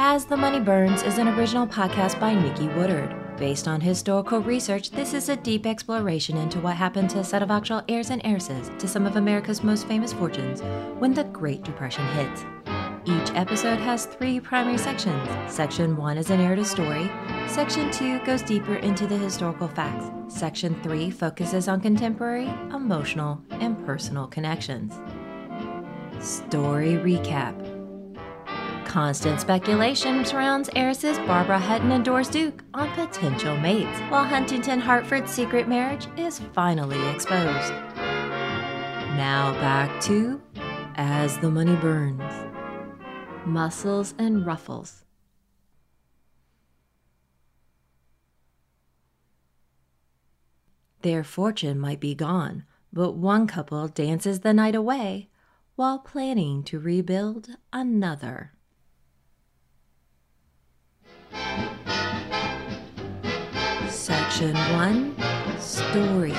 As the Money Burns is an original podcast by Nikki Woodard. Based on historical research, this is a deep exploration into what happened to a set of actual heirs and heiresses to some of America's most famous fortunes when the Great Depression hit. Each episode has three primary sections. Section 1 is a narrative story, Section 2 goes deeper into the historical facts, Section 3 focuses on contemporary, emotional, and personal connections. Story Recap Constant speculation surrounds heiresses Barbara Hutton and Doris Duke on potential mates, while Huntington Hartford's secret marriage is finally exposed. Now back to As the Money Burns Muscles and Ruffles. Their fortune might be gone, but one couple dances the night away while planning to rebuild another. Section 1 Story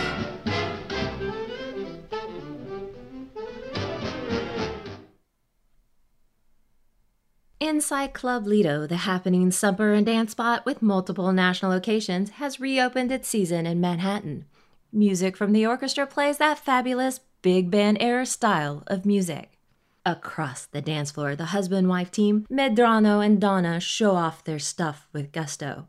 Inside Club Lido, the happening supper and dance spot with multiple national locations, has reopened its season in Manhattan. Music from the orchestra plays that fabulous big band era style of music. Across the dance floor, the husband wife team, Medrano and Donna, show off their stuff with gusto.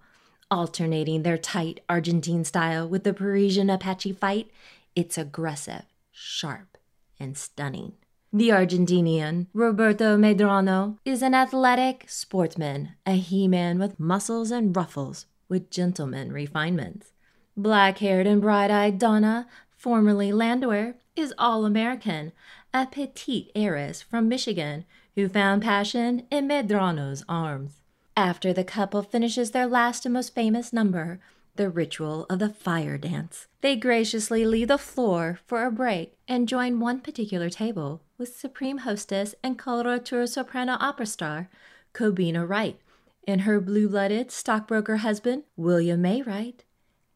Alternating their tight Argentine style with the Parisian Apache fight, it's aggressive, sharp, and stunning. The Argentinian, Roberto Medrano, is an athletic sportsman, a he man with muscles and ruffles, with gentleman refinements. Black haired and bright eyed Donna, formerly Landwehr, is all American, a petite heiress from Michigan who found passion in Medrano's arms. After the couple finishes their last and most famous number, the ritual of the fire dance, they graciously leave the floor for a break and join one particular table with supreme hostess and coloratura soprano opera star Cobina Wright and her blue-blooded stockbroker husband William May Wright,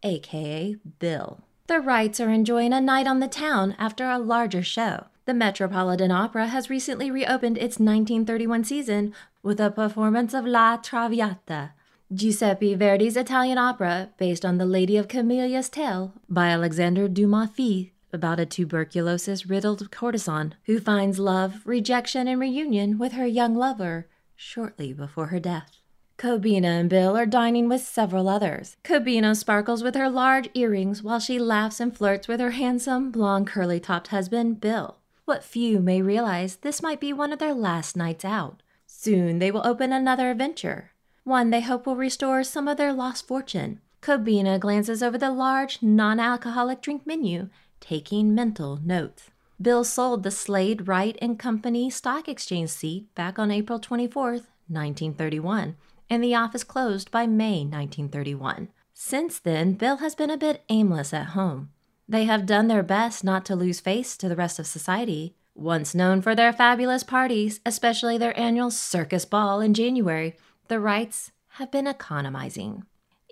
aka Bill. The Wrights are enjoying a night on the town after a larger show. The Metropolitan Opera has recently reopened its 1931 season with a performance of La Traviata, Giuseppe Verdi's Italian opera based on The Lady of Camelia's Tale by Alexandre Dumas fils about a tuberculosis riddled courtesan who finds love, rejection, and reunion with her young lover shortly before her death. Cobina and Bill are dining with several others. Cobina sparkles with her large earrings while she laughs and flirts with her handsome, blonde, curly topped husband, Bill. What few may realize this might be one of their last nights out. Soon they will open another adventure, one they hope will restore some of their lost fortune. Cobina glances over the large, non alcoholic drink menu, taking mental notes. Bill sold the Slade Wright and Company stock exchange seat back on April 24, 1931, and the office closed by May 1931. Since then, Bill has been a bit aimless at home. They have done their best not to lose face to the rest of society. Once known for their fabulous parties, especially their annual circus ball in January, the Wrights have been economizing.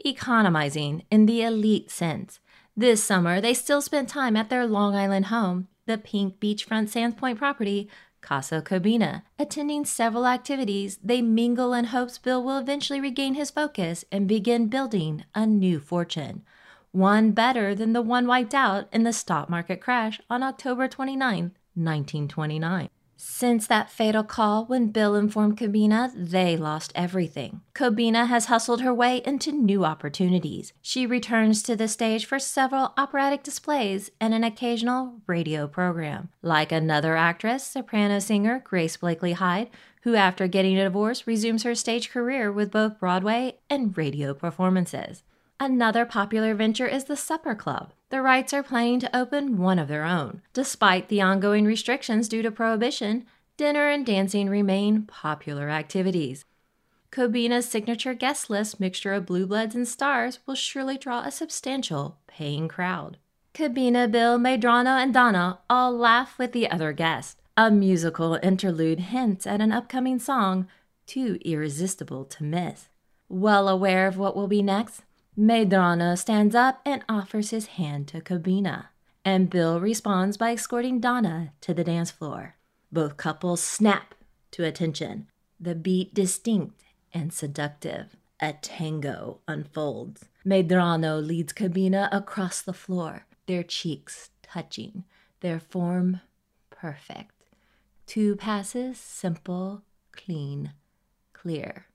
Economizing in the elite sense. This summer, they still spent time at their Long Island home, the pink beachfront Sands Point property, Casa Cobina. Attending several activities, they mingle in hopes Bill will eventually regain his focus and begin building a new fortune one better than the one wiped out in the stock market crash on October 29, 1929. Since that fatal call when Bill informed Cobina, they lost everything. Cobina has hustled her way into new opportunities. She returns to the stage for several operatic displays and an occasional radio program. Like another actress, soprano singer Grace Blakely Hyde, who after getting a divorce resumes her stage career with both Broadway and radio performances. Another popular venture is the Supper Club. The Wrights are planning to open one of their own. Despite the ongoing restrictions due to prohibition, dinner and dancing remain popular activities. Cobina's signature guest list mixture of blue bloods and stars will surely draw a substantial paying crowd. Cobina, Bill, Medrano, and Donna all laugh with the other guests. A musical interlude hints at an upcoming song too irresistible to miss. Well aware of what will be next, Medrano stands up and offers his hand to Cobina, and Bill responds by escorting Donna to the dance floor. Both couples snap to attention, the beat distinct and seductive. A tango unfolds. Medrano leads Cobina across the floor, their cheeks touching, their form perfect. Two passes, simple, clean, clear.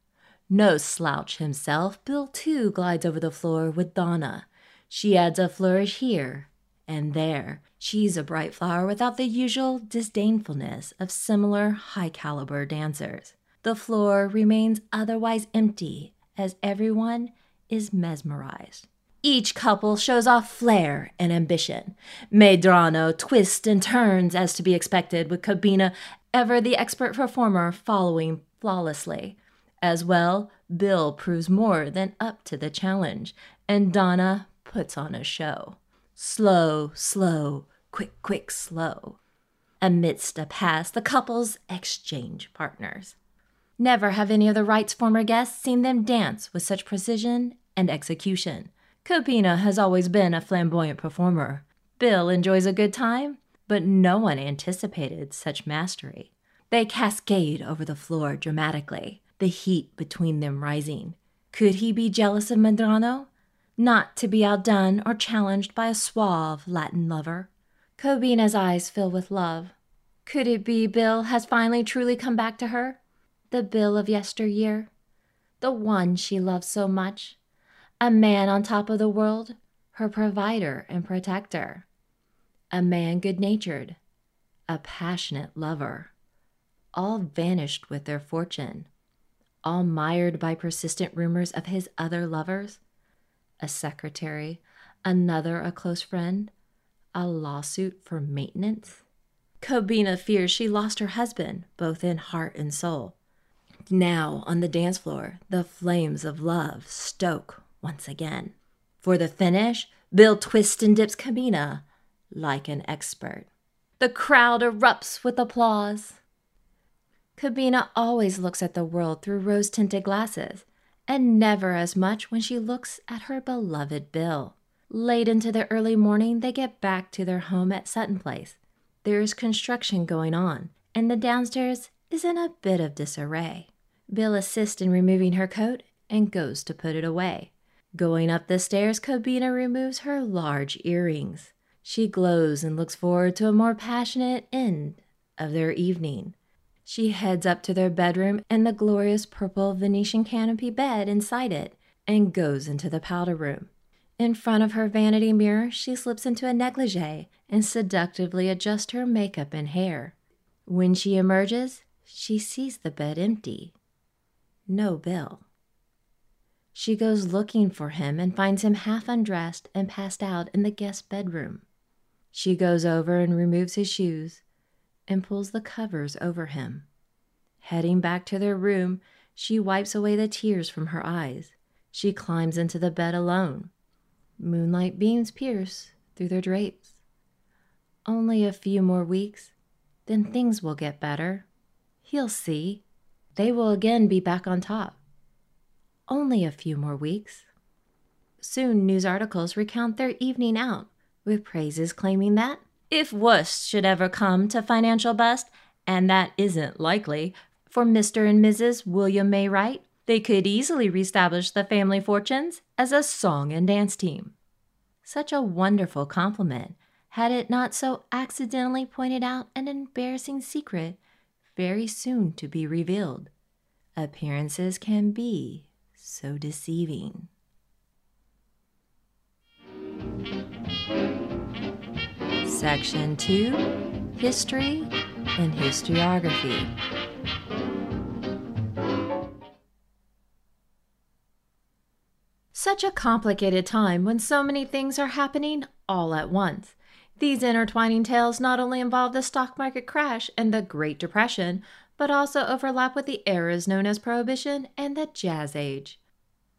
No slouch himself, Bill too glides over the floor with Donna. She adds a flourish here and there. She's a bright flower without the usual disdainfulness of similar high caliber dancers. The floor remains otherwise empty as everyone is mesmerized. Each couple shows off flair and ambition. Medrano twists and turns as to be expected, with Cobina ever the expert performer following flawlessly. As well, Bill proves more than up to the challenge, and Donna puts on a show. Slow, slow, quick, quick, slow. Amidst a pass, the couples exchange partners. Never have any of the Wrights' former guests seen them dance with such precision and execution. Cobina has always been a flamboyant performer. Bill enjoys a good time, but no one anticipated such mastery. They cascade over the floor dramatically, the heat between them rising. Could he be jealous of Medrano? Not to be outdone or challenged by a suave Latin lover. Cobina's eyes fill with love. Could it be Bill has finally truly come back to her? The Bill of yesteryear? The one she loved so much? A man on top of the world, her provider and protector. A man good natured, a passionate lover all vanished with their fortune, all mired by persistent rumors of his other lovers, a secretary, another a close friend, a lawsuit for maintenance. Cobina fears she lost her husband, both in heart and soul. Now, on the dance floor, the flames of love stoke once again. For the finish, Bill twists and dips Cobina like an expert. The crowd erupts with applause. Cobina always looks at the world through rose tinted glasses, and never as much when she looks at her beloved Bill. Late into the early morning, they get back to their home at Sutton Place. There is construction going on, and the downstairs is in a bit of disarray. Bill assists in removing her coat and goes to put it away. Going up the stairs, Cobina removes her large earrings. She glows and looks forward to a more passionate end of their evening. She heads up to their bedroom and the glorious purple Venetian canopy bed inside it and goes into the powder room. In front of her vanity mirror, she slips into a negligee and seductively adjusts her makeup and hair. When she emerges, she sees the bed empty. No Bill. She goes looking for him and finds him half undressed and passed out in the guest bedroom. She goes over and removes his shoes and pulls the covers over him. Heading back to their room, she wipes away the tears from her eyes. She climbs into the bed alone. Moonlight beams pierce through their drapes. Only a few more weeks, then things will get better. He'll see. They will again be back on top. Only a few more weeks. Soon, news articles recount their evening out, with praises claiming that if worst should ever come to financial bust, and that isn't likely, for Mr. and Mrs. William May Wright, they could easily reestablish the family fortunes as a song and dance team. Such a wonderful compliment, had it not so accidentally pointed out an embarrassing secret very soon to be revealed. Appearances can be so deceiving. Section 2 History and Historiography. Such a complicated time when so many things are happening all at once. These intertwining tales not only involve the stock market crash and the Great Depression, but also overlap with the eras known as Prohibition and the Jazz Age.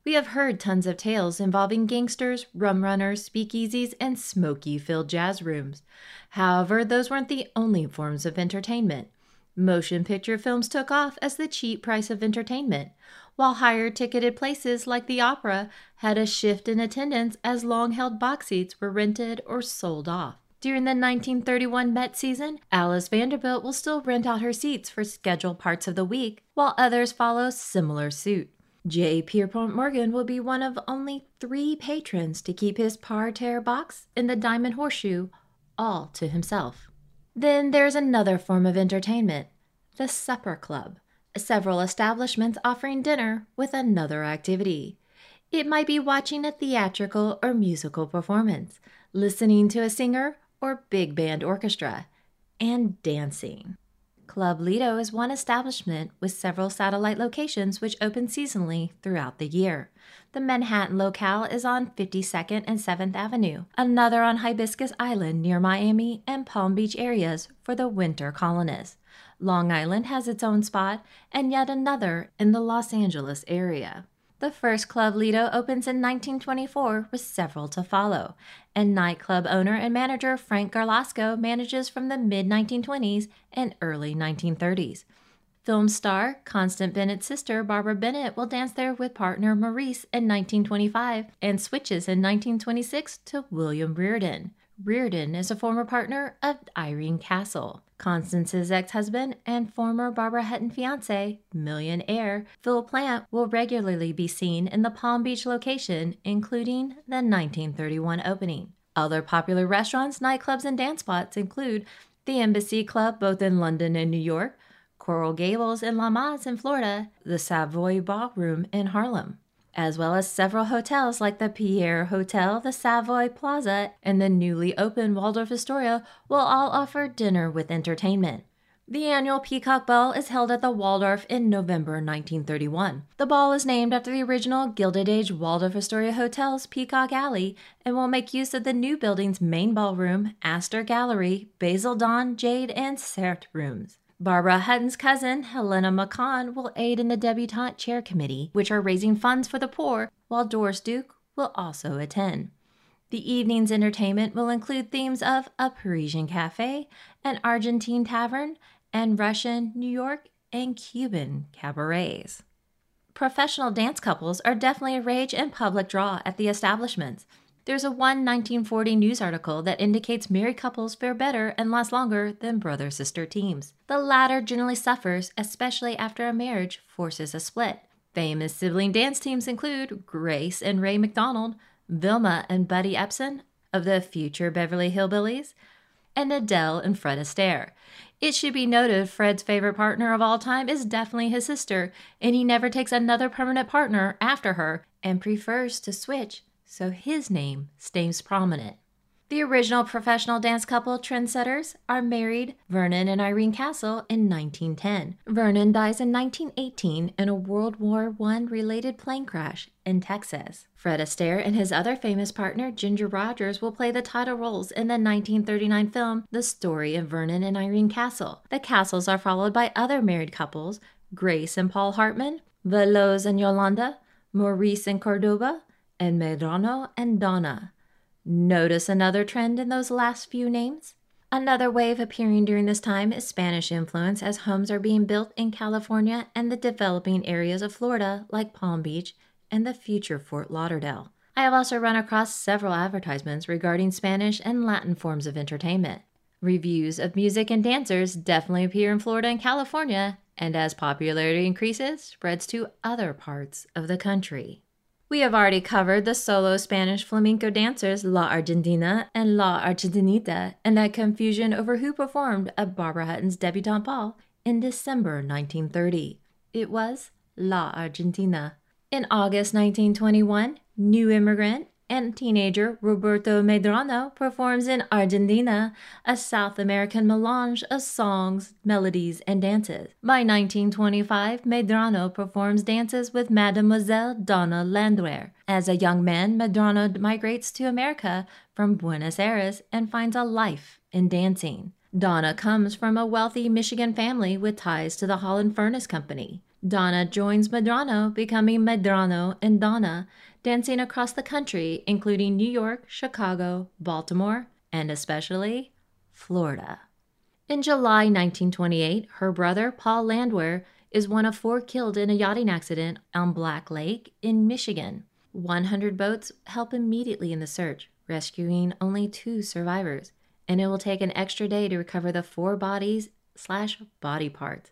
We have heard tons of tales involving gangsters, rum runners, speakeasies, and smoky filled jazz rooms. However, those weren't the only forms of entertainment. Motion picture films took off as the cheap price of entertainment, while higher ticketed places like the opera had a shift in attendance as long held box seats were rented or sold off. During the 1931 Met season, Alice Vanderbilt will still rent out her seats for scheduled parts of the week, while others follow similar suit. J. Pierpont Morgan will be one of only three patrons to keep his parterre box in the Diamond Horseshoe all to himself. Then there's another form of entertainment the Supper Club, several establishments offering dinner with another activity. It might be watching a theatrical or musical performance, listening to a singer or big band orchestra, and dancing. Club Lido is one establishment with several satellite locations which open seasonally throughout the year. The Manhattan locale is on 52nd and 7th Avenue, another on Hibiscus Island near Miami and Palm Beach areas for the winter colonists. Long Island has its own spot, and yet another in the Los Angeles area. The first Club Lido opens in 1924 with several to follow, and nightclub owner and manager Frank Garlasco manages from the mid 1920s and early 1930s. Film star Constance Bennett's sister Barbara Bennett will dance there with partner Maurice in 1925 and switches in 1926 to William Reardon. Reardon is a former partner of Irene Castle. Constance's ex husband and former Barbara Hutton fiance, millionaire Phil Plant, will regularly be seen in the Palm Beach location, including the 1931 opening. Other popular restaurants, nightclubs, and dance spots include the Embassy Club, both in London and New York, Coral Gables in La Maz in Florida, the Savoy Ballroom in Harlem as well as several hotels like the Pierre Hotel, the Savoy Plaza, and the newly opened Waldorf Astoria will all offer dinner with entertainment. The annual Peacock Ball is held at the Waldorf in November 1931. The ball is named after the original Gilded Age Waldorf Astoria Hotel's Peacock Alley and will make use of the new building's main ballroom, Astor Gallery, Basildon, Jade, and Sert rooms. Barbara Hutton's cousin, Helena McCann, will aid in the debutante chair committee, which are raising funds for the poor, while Doris Duke will also attend. The evening's entertainment will include themes of a Parisian cafe, an Argentine tavern, and Russian, New York, and Cuban cabarets. Professional dance couples are definitely a rage and public draw at the establishments. There's a 1 1940 news article that indicates married couples fare better and last longer than brother sister teams. The latter generally suffers, especially after a marriage forces a split. Famous sibling dance teams include Grace and Ray McDonald, Vilma and Buddy Ebsen of the future Beverly Hillbillies, and Adele and Fred Astaire. It should be noted Fred's favorite partner of all time is definitely his sister, and he never takes another permanent partner after her and prefers to switch so his name stays prominent. The original professional dance couple trendsetters are married Vernon and Irene Castle in 1910. Vernon dies in 1918 in a World War I related plane crash in Texas. Fred Astaire and his other famous partner Ginger Rogers will play the title roles in the 1939 film The Story of Vernon and Irene Castle. The Castles are followed by other married couples Grace and Paul Hartman, Veloz and Yolanda, Maurice and Cordoba, and Medrano and Donna. Notice another trend in those last few names? Another wave appearing during this time is Spanish influence as homes are being built in California and the developing areas of Florida like Palm Beach and the future Fort Lauderdale. I have also run across several advertisements regarding Spanish and Latin forms of entertainment. Reviews of music and dancers definitely appear in Florida and California, and as popularity increases, spreads to other parts of the country. We have already covered the solo Spanish flamenco dancers La Argentina and La Argentinita and that confusion over who performed at Barbara Hutton's debutante ball in December 1930. It was La Argentina. In August 1921, New Immigrant and teenager Roberto Medrano performs in Argentina, a South American melange of songs, melodies, and dances. By 1925, Medrano performs dances with Mademoiselle Donna Landwehr. As a young man, Medrano migrates to America from Buenos Aires and finds a life in dancing. Donna comes from a wealthy Michigan family with ties to the Holland Furnace Company. Donna joins Medrano, becoming Medrano and Donna, dancing across the country, including New York, Chicago, Baltimore, and especially Florida. In July 1928, her brother, Paul Landwehr, is one of four killed in a yachting accident on Black Lake in Michigan. 100 boats help immediately in the search, rescuing only two survivors, and it will take an extra day to recover the four bodies slash body parts.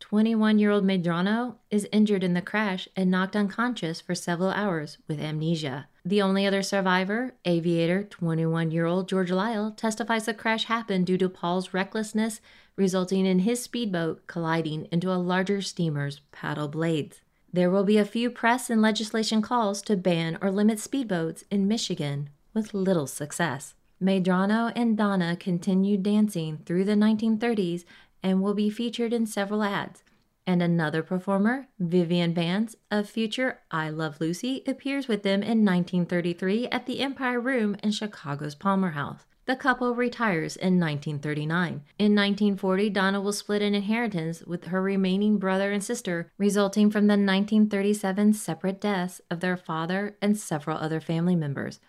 21 year old Medrano is injured in the crash and knocked unconscious for several hours with amnesia. The only other survivor, aviator 21 year old George Lyle, testifies the crash happened due to Paul's recklessness, resulting in his speedboat colliding into a larger steamer's paddle blades. There will be a few press and legislation calls to ban or limit speedboats in Michigan, with little success. Medrano and Donna continued dancing through the 1930s and will be featured in several ads. And another performer, Vivian Vance of future I Love Lucy, appears with them in 1933 at the Empire Room in Chicago's Palmer House. The couple retires in 1939. In 1940, Donna will split an inheritance with her remaining brother and sister, resulting from the 1937 separate deaths of their father and several other family members.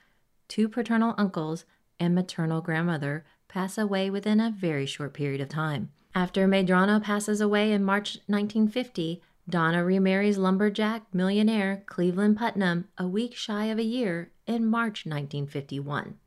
Two paternal uncles and maternal grandmother pass away within a very short period of time. After Medrano passes away in March 1950, Donna remarries lumberjack millionaire Cleveland Putnam a week shy of a year in March 1951.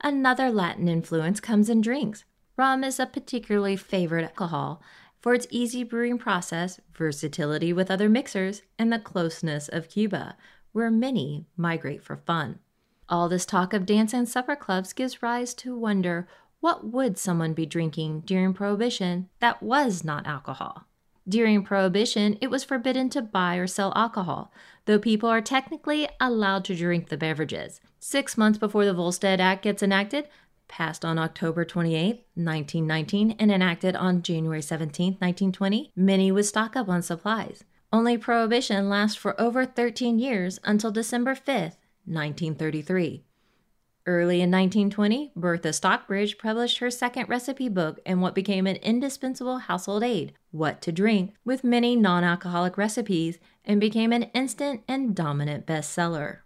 Another Latin influence comes in drinks. Rum is a particularly favored alcohol for its easy brewing process, versatility with other mixers, and the closeness of Cuba, where many migrate for fun. All this talk of dance and supper clubs gives rise to wonder what would someone be drinking during Prohibition that was not alcohol? During Prohibition, it was forbidden to buy or sell alcohol, though people are technically allowed to drink the beverages. Six months before the Volstead Act gets enacted, passed on October 28, 1919, and enacted on January 17, 1920, many would stock up on supplies. Only Prohibition lasts for over 13 years until December 5, 1933. Early in 1920, Bertha Stockbridge published her second recipe book and what became an indispensable household aid, What to Drink, with many non alcoholic recipes, and became an instant and dominant bestseller.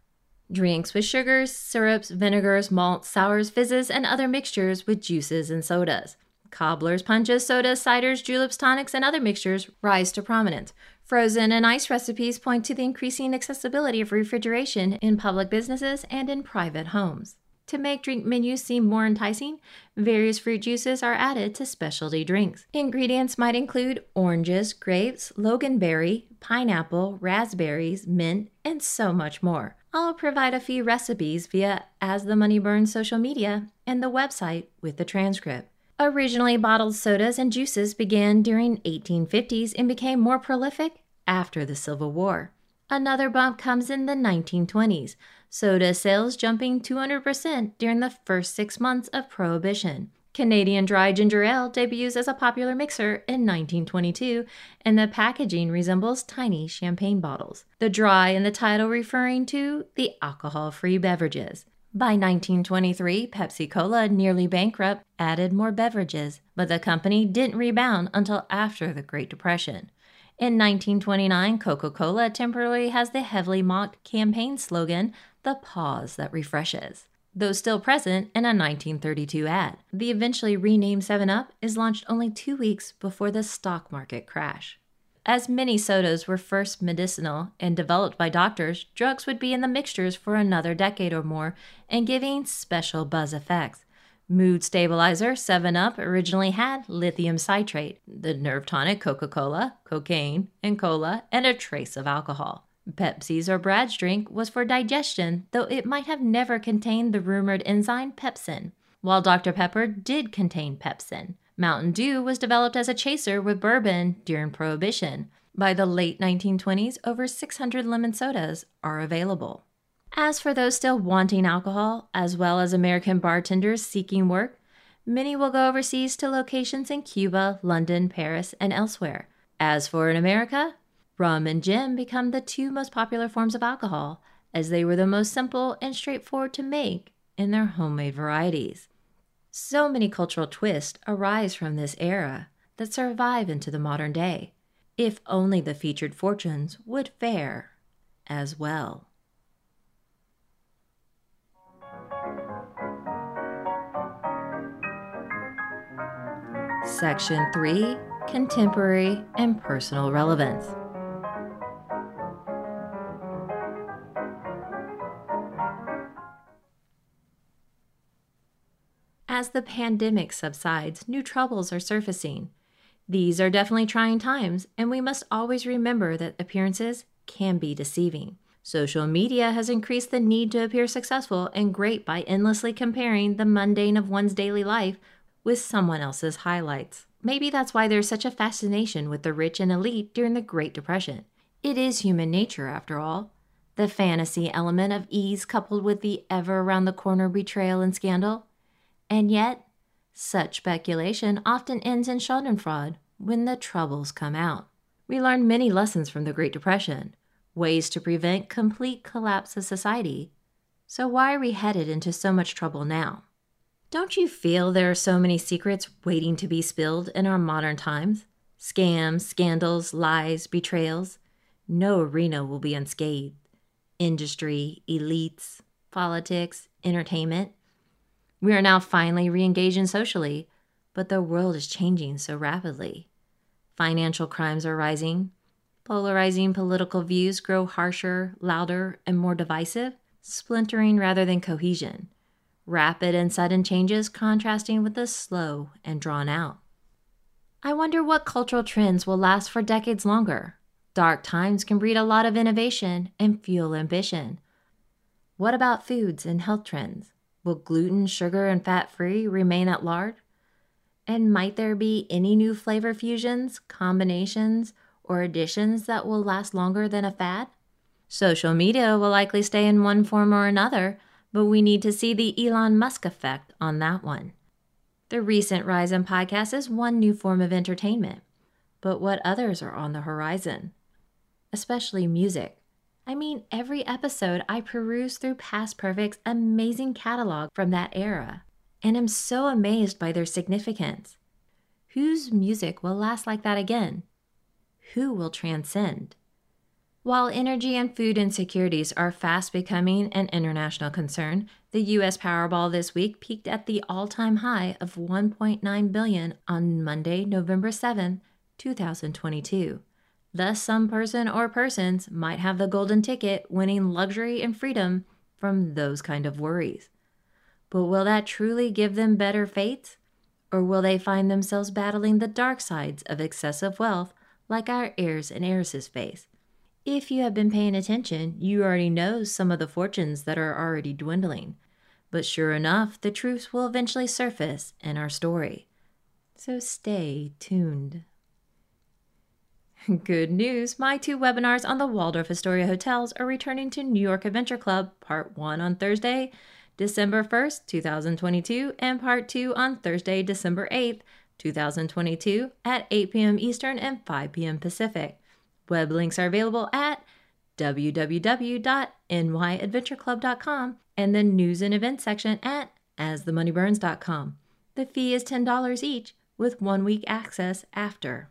Drinks with sugars, syrups, vinegars, malts, sours, fizzes, and other mixtures with juices and sodas. Cobblers, punches, sodas, ciders, juleps, tonics, and other mixtures rise to prominence. Frozen and ice recipes point to the increasing accessibility of refrigeration in public businesses and in private homes. To make drink menus seem more enticing, various fruit juices are added to specialty drinks. Ingredients might include oranges, grapes, loganberry, pineapple, raspberries, mint, and so much more. I'll provide a few recipes via As the Money Burns social media and the website with the transcript. Originally bottled sodas and juices began during 1850s and became more prolific after the Civil War. Another bump comes in the 1920s soda sales jumping 200% during the first six months of Prohibition. Canadian Dry Ginger Ale debuts as a popular mixer in 1922, and the packaging resembles tiny champagne bottles. The dry in the title referring to the alcohol free beverages. By 1923, Pepsi Cola, nearly bankrupt, added more beverages, but the company didn't rebound until after the Great Depression. In 1929, Coca Cola temporarily has the heavily mocked campaign slogan, the pause that refreshes. Though still present in a 1932 ad, the eventually renamed 7 Up is launched only two weeks before the stock market crash. As many sodas were first medicinal and developed by doctors, drugs would be in the mixtures for another decade or more and giving special buzz effects. Mood stabilizer 7 Up originally had lithium citrate, the nerve tonic Coca Cola, cocaine, and cola, and a trace of alcohol. Pepsi's or Brad's drink was for digestion, though it might have never contained the rumored enzyme pepsin, while Dr. Pepper did contain pepsin. Mountain Dew was developed as a chaser with bourbon during Prohibition. By the late 1920s, over 600 lemon sodas are available. As for those still wanting alcohol, as well as American bartenders seeking work, many will go overseas to locations in Cuba, London, Paris, and elsewhere. As for in America, Rum and gin become the two most popular forms of alcohol, as they were the most simple and straightforward to make in their homemade varieties. So many cultural twists arise from this era that survive into the modern day, if only the featured fortunes would fare as well. Section 3 Contemporary and Personal Relevance. As the pandemic subsides, new troubles are surfacing. These are definitely trying times, and we must always remember that appearances can be deceiving. Social media has increased the need to appear successful and great by endlessly comparing the mundane of one's daily life with someone else's highlights. Maybe that's why there's such a fascination with the rich and elite during the Great Depression. It is human nature, after all. The fantasy element of ease coupled with the ever around the corner betrayal and scandal. And yet, such speculation often ends in schadenfreude when the troubles come out. We learned many lessons from the Great Depression, ways to prevent complete collapse of society. So, why are we headed into so much trouble now? Don't you feel there are so many secrets waiting to be spilled in our modern times? Scams, scandals, lies, betrayals. No arena will be unscathed. Industry, elites, politics, entertainment. We are now finally re engaging socially, but the world is changing so rapidly. Financial crimes are rising. Polarizing political views grow harsher, louder, and more divisive, splintering rather than cohesion rapid and sudden changes contrasting with the slow and drawn out. I wonder what cultural trends will last for decades longer. Dark times can breed a lot of innovation and fuel ambition. What about foods and health trends? Will gluten, sugar, and fat free remain at large? And might there be any new flavor fusions, combinations, or additions that will last longer than a fad? Social media will likely stay in one form or another, but we need to see the Elon Musk effect on that one. The recent rise in podcasts is one new form of entertainment, but what others are on the horizon? Especially music. I mean, every episode I peruse through Past Perfect's amazing catalog from that era, and am so amazed by their significance. Whose music will last like that again? Who will transcend? While energy and food insecurities are fast becoming an international concern, the US Powerball this week peaked at the all-time high of 1.9 billion on Monday, November 7, 2022. Thus, some person or persons might have the golden ticket winning luxury and freedom from those kind of worries. But will that truly give them better fates? Or will they find themselves battling the dark sides of excessive wealth like our heirs and heiresses face? If you have been paying attention, you already know some of the fortunes that are already dwindling. But sure enough, the truths will eventually surface in our story. So stay tuned. Good news! My two webinars on the Waldorf Astoria hotels are returning to New York Adventure Club, Part 1 on Thursday, December 1st, 2022, and Part 2 on Thursday, December 8th, 2022, at 8 p.m. Eastern and 5 p.m. Pacific. Web links are available at www.nyadventureclub.com and the news and events section at asthemoneyburns.com. The fee is $10 each with one week access after.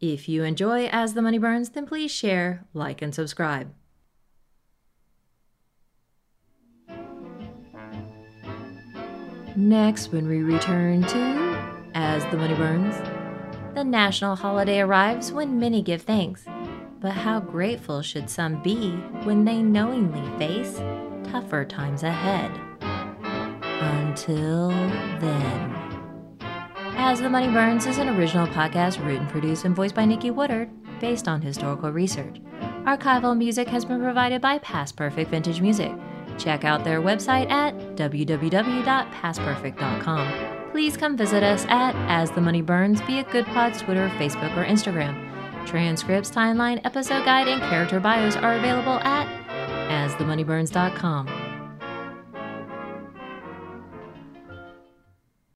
If you enjoy As the Money Burns, then please share, like, and subscribe. Next, when we return to As the Money Burns, the national holiday arrives when many give thanks. But how grateful should some be when they knowingly face tougher times ahead? Until then. As the Money Burns is an original podcast written, produced, and voiced by Nikki Woodard based on historical research. Archival music has been provided by Past Perfect Vintage Music. Check out their website at www.pastperfect.com please come visit us at As the Money Burns via GoodPods, Twitter, Facebook, or Instagram. Transcripts, timeline, episode guide, and character bios are available at asthemoneyburns.com.